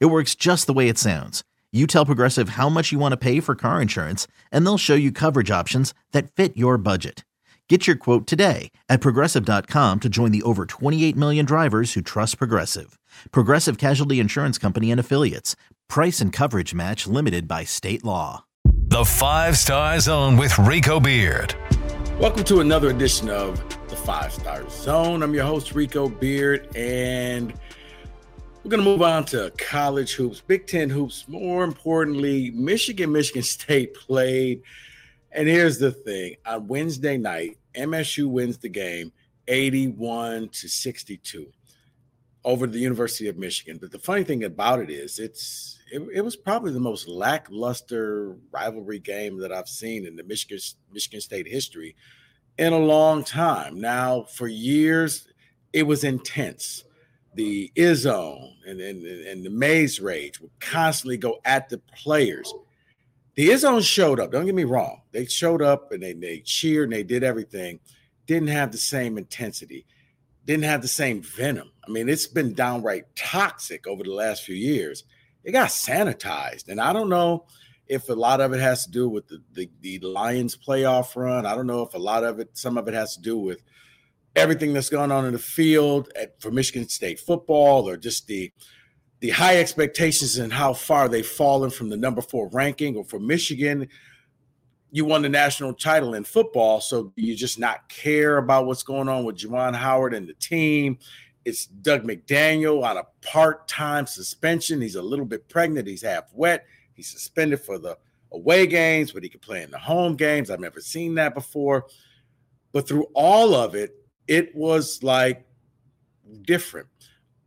It works just the way it sounds. You tell Progressive how much you want to pay for car insurance, and they'll show you coverage options that fit your budget. Get your quote today at progressive.com to join the over 28 million drivers who trust Progressive. Progressive Casualty Insurance Company and Affiliates. Price and coverage match limited by state law. The Five Star Zone with Rico Beard. Welcome to another edition of the Five Star Zone. I'm your host, Rico Beard, and we're going to move on to college hoops, Big Ten hoops. More importantly, Michigan, Michigan State played. And here's the thing on Wednesday night, MSU wins the game 81 to 62 over the University of Michigan. But the funny thing about it is, it's it, it, was probably the most lackluster rivalry game that I've seen in the Michigan Michigan State history in a long time. Now, for years, it was intense the Izzone and, and, and the Maize Rage would constantly go at the players. The Izzone showed up. Don't get me wrong. They showed up and they, they cheered and they did everything. Didn't have the same intensity. Didn't have the same venom. I mean, it's been downright toxic over the last few years. It got sanitized. And I don't know if a lot of it has to do with the, the, the Lions playoff run. I don't know if a lot of it, some of it has to do with – everything that's going on in the field at, for Michigan State football, or just the the high expectations and how far they've fallen from the number four ranking, or for Michigan, you won the national title in football, so you just not care about what's going on with Juwan Howard and the team. It's Dug McDaniel on a part-time suspension. He's a little bit pregnant. He's half wet. He's suspended for the away games, but he can play in the home games. I've never seen that before. But through all of it, it was like different.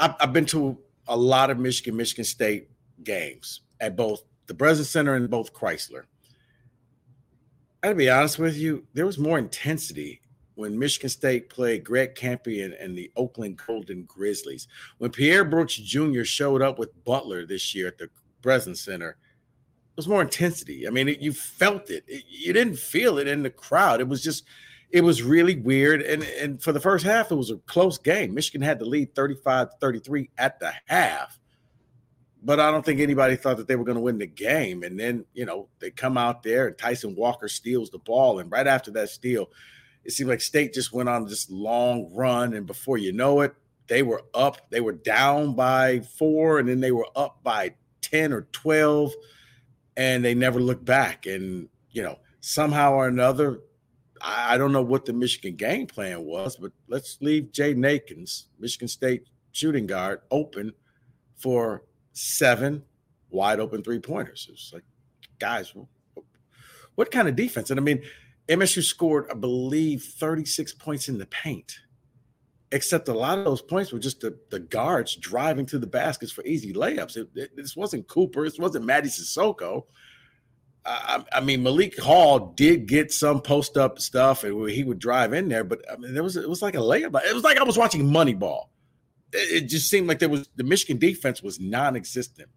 I've, I've been to a lot of Michigan, Michigan State games at both the Breslin Center and both Crisler. I gotta be honest with you, there was more intensity when Michigan State played Greg Kampe and, the Oakland Golden Grizzlies. When Pierre Brooks Jr. showed up with Butler this year at the Breslin Center, it was more intensity. I mean, it, you felt it. it. You didn't feel it in the crowd. It was just it was really weird. And and for the first half, it was a close game. Michigan had the lead 35 to 33 at the half. But I don't think anybody thought that they were going to win the game. And then, you know, they come out there and Tyson Walker steals the ball. And right after that steal, it seemed like State just went on this long run. And before you know it, they were up, they were down by four, and then they were up by 10 or 12, and they never looked back. And, you know, somehow or another, I, don't know what the Michigan game plan was, but let's leave Jay Akins, Michigan State shooting guard, open for seven wide open three pointers. It's like, guys, what kind of defense? And I mean, MSU scored, I believe, 36 points in the paint, except a lot of those points were just the, the guards driving to the baskets for easy layups. It, it, this wasn't Cooper, this wasn't Mady Sissoko. I, I, mean, Malik Hall did get some post up stuff, and he would drive in there. But I mean, there was it was like a layup. It was like I was watching Moneyball. It, it just seemed like there was the Michigan defense was non-existent.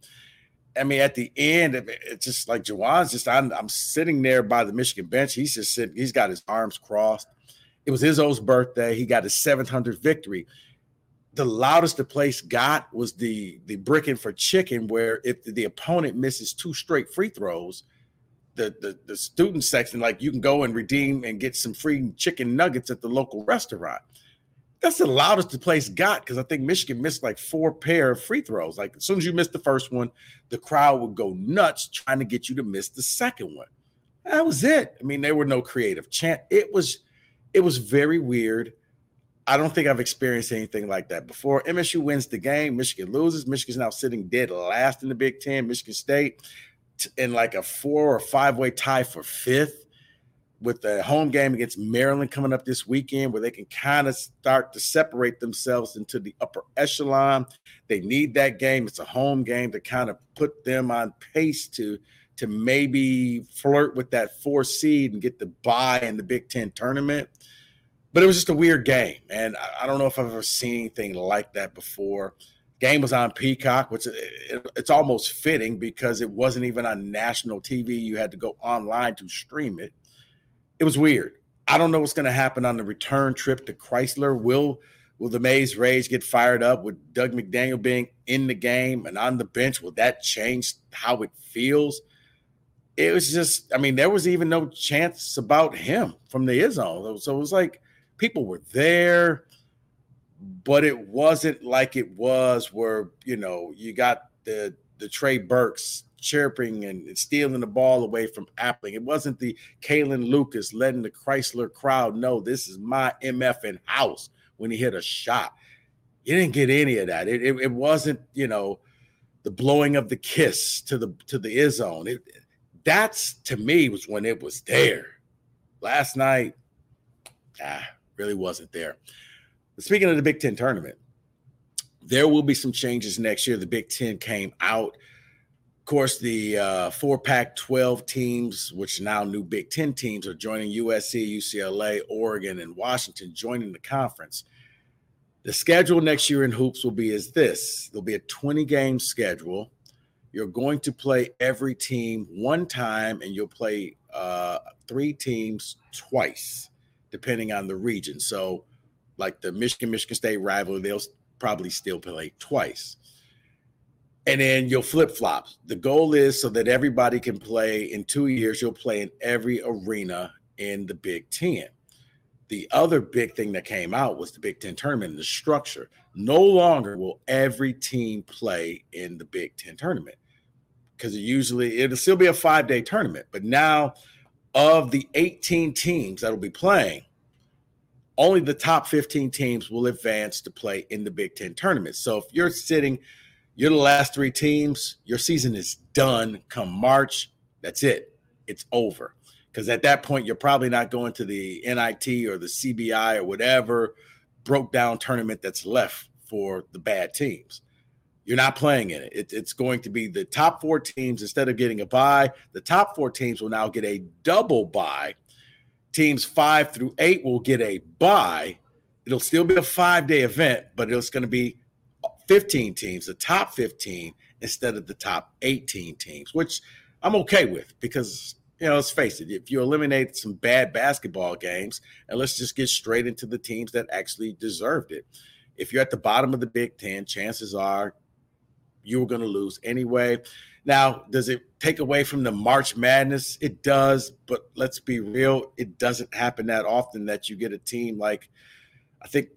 I mean, at the end, it's just like Juwan's just I'm, I'm sitting there by the Michigan bench. He's just sitting. He's got his arms crossed. It was Izzo's birthday. He got his 700th victory. The loudest the place got was the the bricking for chicken, where if the opponent misses two straight free throws the, the the student section, like you can go and redeem and get some free chicken nuggets at the local restaurant. That's the loudest the place got because I think Michigan missed like four pair of free throws. Like as soon as you missed the first one, the crowd would go nuts trying to get you to miss the second one. That was it. I mean, there were no creative chant. It was it was very weird. I don't think I've experienced anything like that before. MSU wins the game, Michigan loses. Michigan's now sitting dead last in the Big Ten. Michigan State in like a four or five way tie for fifth. with the home game against Maryland coming up this weekend, where they can kind of start to separate themselves into the upper echelon. They need that game. It's a home game to kind of put them on pace to to maybe flirt with that four seed and get the bye in the Big Ten tournament. But it was just a weird game, and I don't know if I've ever seen anything like that before. Game was on Peacock, which it's almost fitting because it wasn't even on national TV. You had to go online to stream it it was weird. I don't know what's going to happen on the return trip to Crisler. Will will the Maize Rage get fired up with Dug McDaniel being in the game and on the bench? Will that change how it feels? It was just, I mean, there was even no chance about him from the Izzone. So it was like people were there, but it wasn't like it was where, you know, you got the the Trey Burke's chirping and stealing the ball away from Appling. It wasn't the Kalin Lucas letting the Crisler crowd know this is my MF in house when he hit a shot. You didn't get any of that. It, it, it, wasn't, you know, the blowing of the kiss to the to the Izzone. It, that's to me was when it was there. Last night, ah, really wasn't there. Speaking of the Big Ten tournament, there will be some changes next year. The Big Ten came out of course, the uh, four Pac 12 teams, which now new Big Ten teams, are joining USC, UCLA, Oregon, and Washington joining the conference. The schedule next year in hoops will be as this there'll be a 20 game schedule. You're going to play every team one time, and you'll play uh, three teams twice, depending on the region. So, like the Michigan Michigan State rivalry, they'll probably still play twice and then you'll flip flops. The goal is so that everybody can play in two years, you'll play in every arena in the Big Ten. The other big thing that came out was the Big Ten tournament and the structure. No longer will every team play in the Big Ten tournament because it usually it'll still be a five day tournament. But now, of the 18 teams that'll be playing, only the top 15 teams will advance to play in the Big Ten tournament. So if you're sitting you're the last three teams. Your season is done come March. That's it. It's over. Because at that point, you're probably not going to the NIT or the CBI or whatever broke down tournament that's left for the bad teams. You're not playing in it. it. It's going to be the top four teams instead of getting a bye. The top four teams will now get a double bye. Teams five through eight will get a bye. It'll still be a five day event, but it's going to be 15 teams, the top 15 instead of the top 18 teams, which I'm okay with because, you know, let's face it, if you eliminate some bad basketball games, and let's just get straight into the teams that actually deserved it. If you're at the bottom of the Big Ten, chances are you were going to lose anyway. Now, does it take away from the March Madness? It does, but let's be real, it doesn't happen that often that you get a team like I think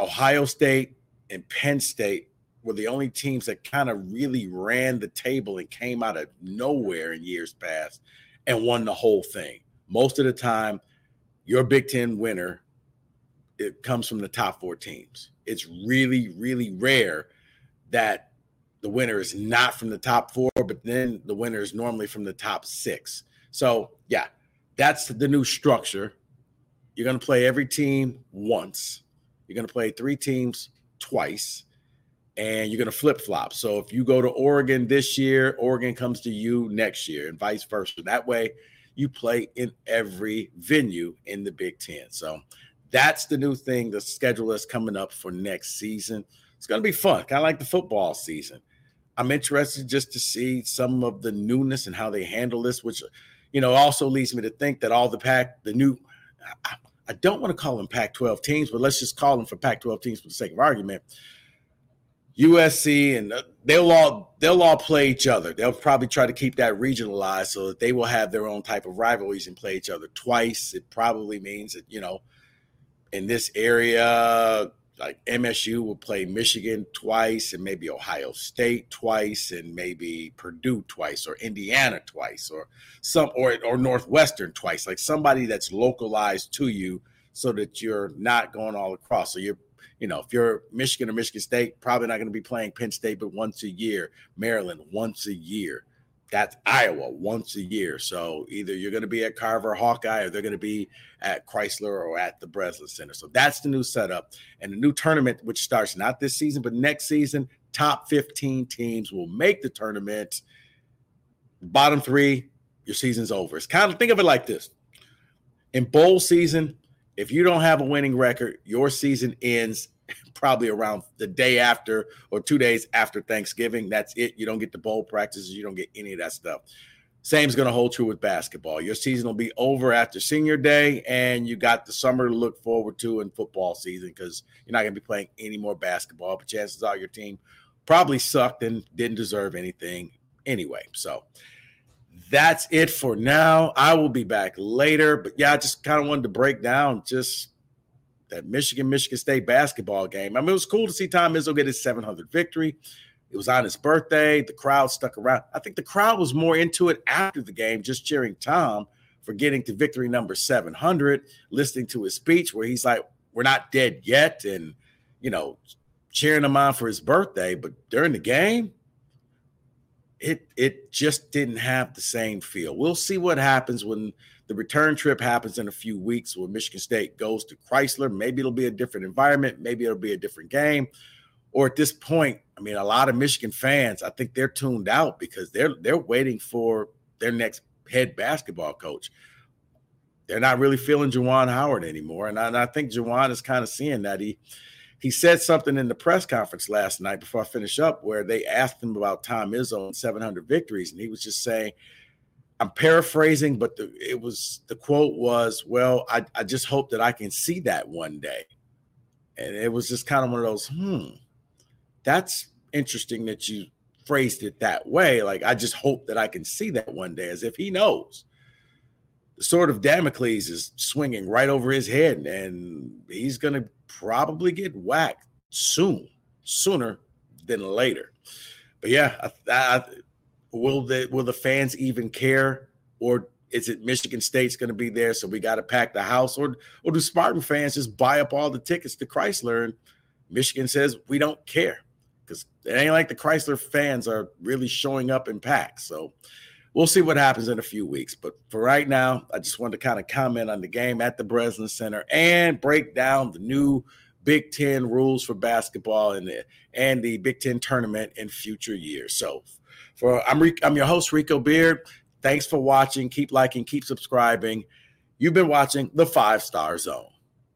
Ohio State and Penn State were the only teams that kind of really ran the table and came out of nowhere in years past and won the whole thing. Most of the time, your Big Ten winner it comes from the top four teams. It's really, really rare that the winner is not from the top four, but then the winner is normally from the top six. So, yeah, that's the new structure. You're going to play every team once. You're going to play three teams twice and you're going to flip flop. So if you go to Oregon this year, Oregon comes to you next year, and vice versa. That way, you play in every venue in the Big Ten. So that's the new thing, the schedule that's coming up for next season. It's going to be fun, kind of like the football season. I'm interested just to see some of the newness and how they handle this, which, you know, also leads me to think that all the pack, the new, I don't want to call them Pac 12 teams, but let's just call them for Pac 12 teams for the sake of argument USC and uh, they'll all they'll all play each other. They'll probably try to keep that regionalized so that they will have their own type of rivalries and play each other twice. It probably means that you know in this area like MSU will play Michigan twice and maybe Ohio State twice and maybe Purdue twice or Indiana twice or some or or Northwestern twice like somebody that's localized to you so that you're not going all across so you're you know, if you're Michigan or Michigan State, probably not going to be playing Penn State, but once a year. Maryland, once a year. That's Iowa once a year. So either you're going to be at Carver Hawkeye or they're going to be at Crisler or at the Breslin Center. So that's the new setup. And the new tournament, which starts not this season, but next season, top 15 teams will make the tournament. Bottom three, your season's over. It's kind of think of it like this. In bowl season, if you don't have a winning record, your season ends probably around the day after or two days after Thanksgiving. That's it. You don't get the bowl practices, you don't get any of that stuff. Same's going to hold true with basketball. Your season will be over after senior day, and you got the summer to look forward to in football season because you're not going to be playing any more basketball. But chances are your team probably sucked and didn't deserve anything anyway. So that's it for now. I will be back later. But yeah, I just kind of wanted to break down just that Michigan Michigan State basketball game. I mean, it was cool to see Tom Izzo get his 700 victory. It was on his birthday. The crowd stuck around. I think the crowd was more into it after the game, just cheering Tom for getting to victory number 700, listening to his speech where he's like, We're not dead yet. And, you know, cheering him on for his birthday. But during the game, it it just didn't have the same feel. We'll see what happens when the return trip happens in a few weeks when Michigan State goes to Crisler. Maybe it'll be a different environment. Maybe it'll be a different game. Or at this point, I mean, a lot of Michigan fans, I think they're tuned out because they're they're waiting for their next head basketball coach. They're not really feeling Juwan Howard anymore, and I, and I think Juwan is kind of seeing that. He he said something in the press conference last night before I finish up, where they asked him about Tom Izzo and 700 victories, and he was just saying, I'm paraphrasing, but the, it was the quote was, "Well, I, I just hope that I can see that one day," and it was just kind of one of those, hmm, that's interesting that you phrased it that way. Like, I just hope that I can see that one day, as if he knows. The sword of Damocles is swinging right over his head, and he's going to probably get whacked soon, sooner than later. But yeah, I, I, will the will the fans even care, or is it Michigan State's going to be there, so we got to pack the house, or or do Spartan fans just buy up all the tickets to Crisler, and Michigan says we don't care because it ain't like the Crisler fans are really showing up in packs. So we'll see what happens in a few weeks. But for right now, I just wanted to kind of comment on the game at the Breslin Center and break down the new Big Ten rules for basketball and the and the Big Ten tournament in future years. So for I'm I'm your host Rico Beard. Thanks for watching. Keep liking, keep subscribing. You've been watching the Five Star Zone.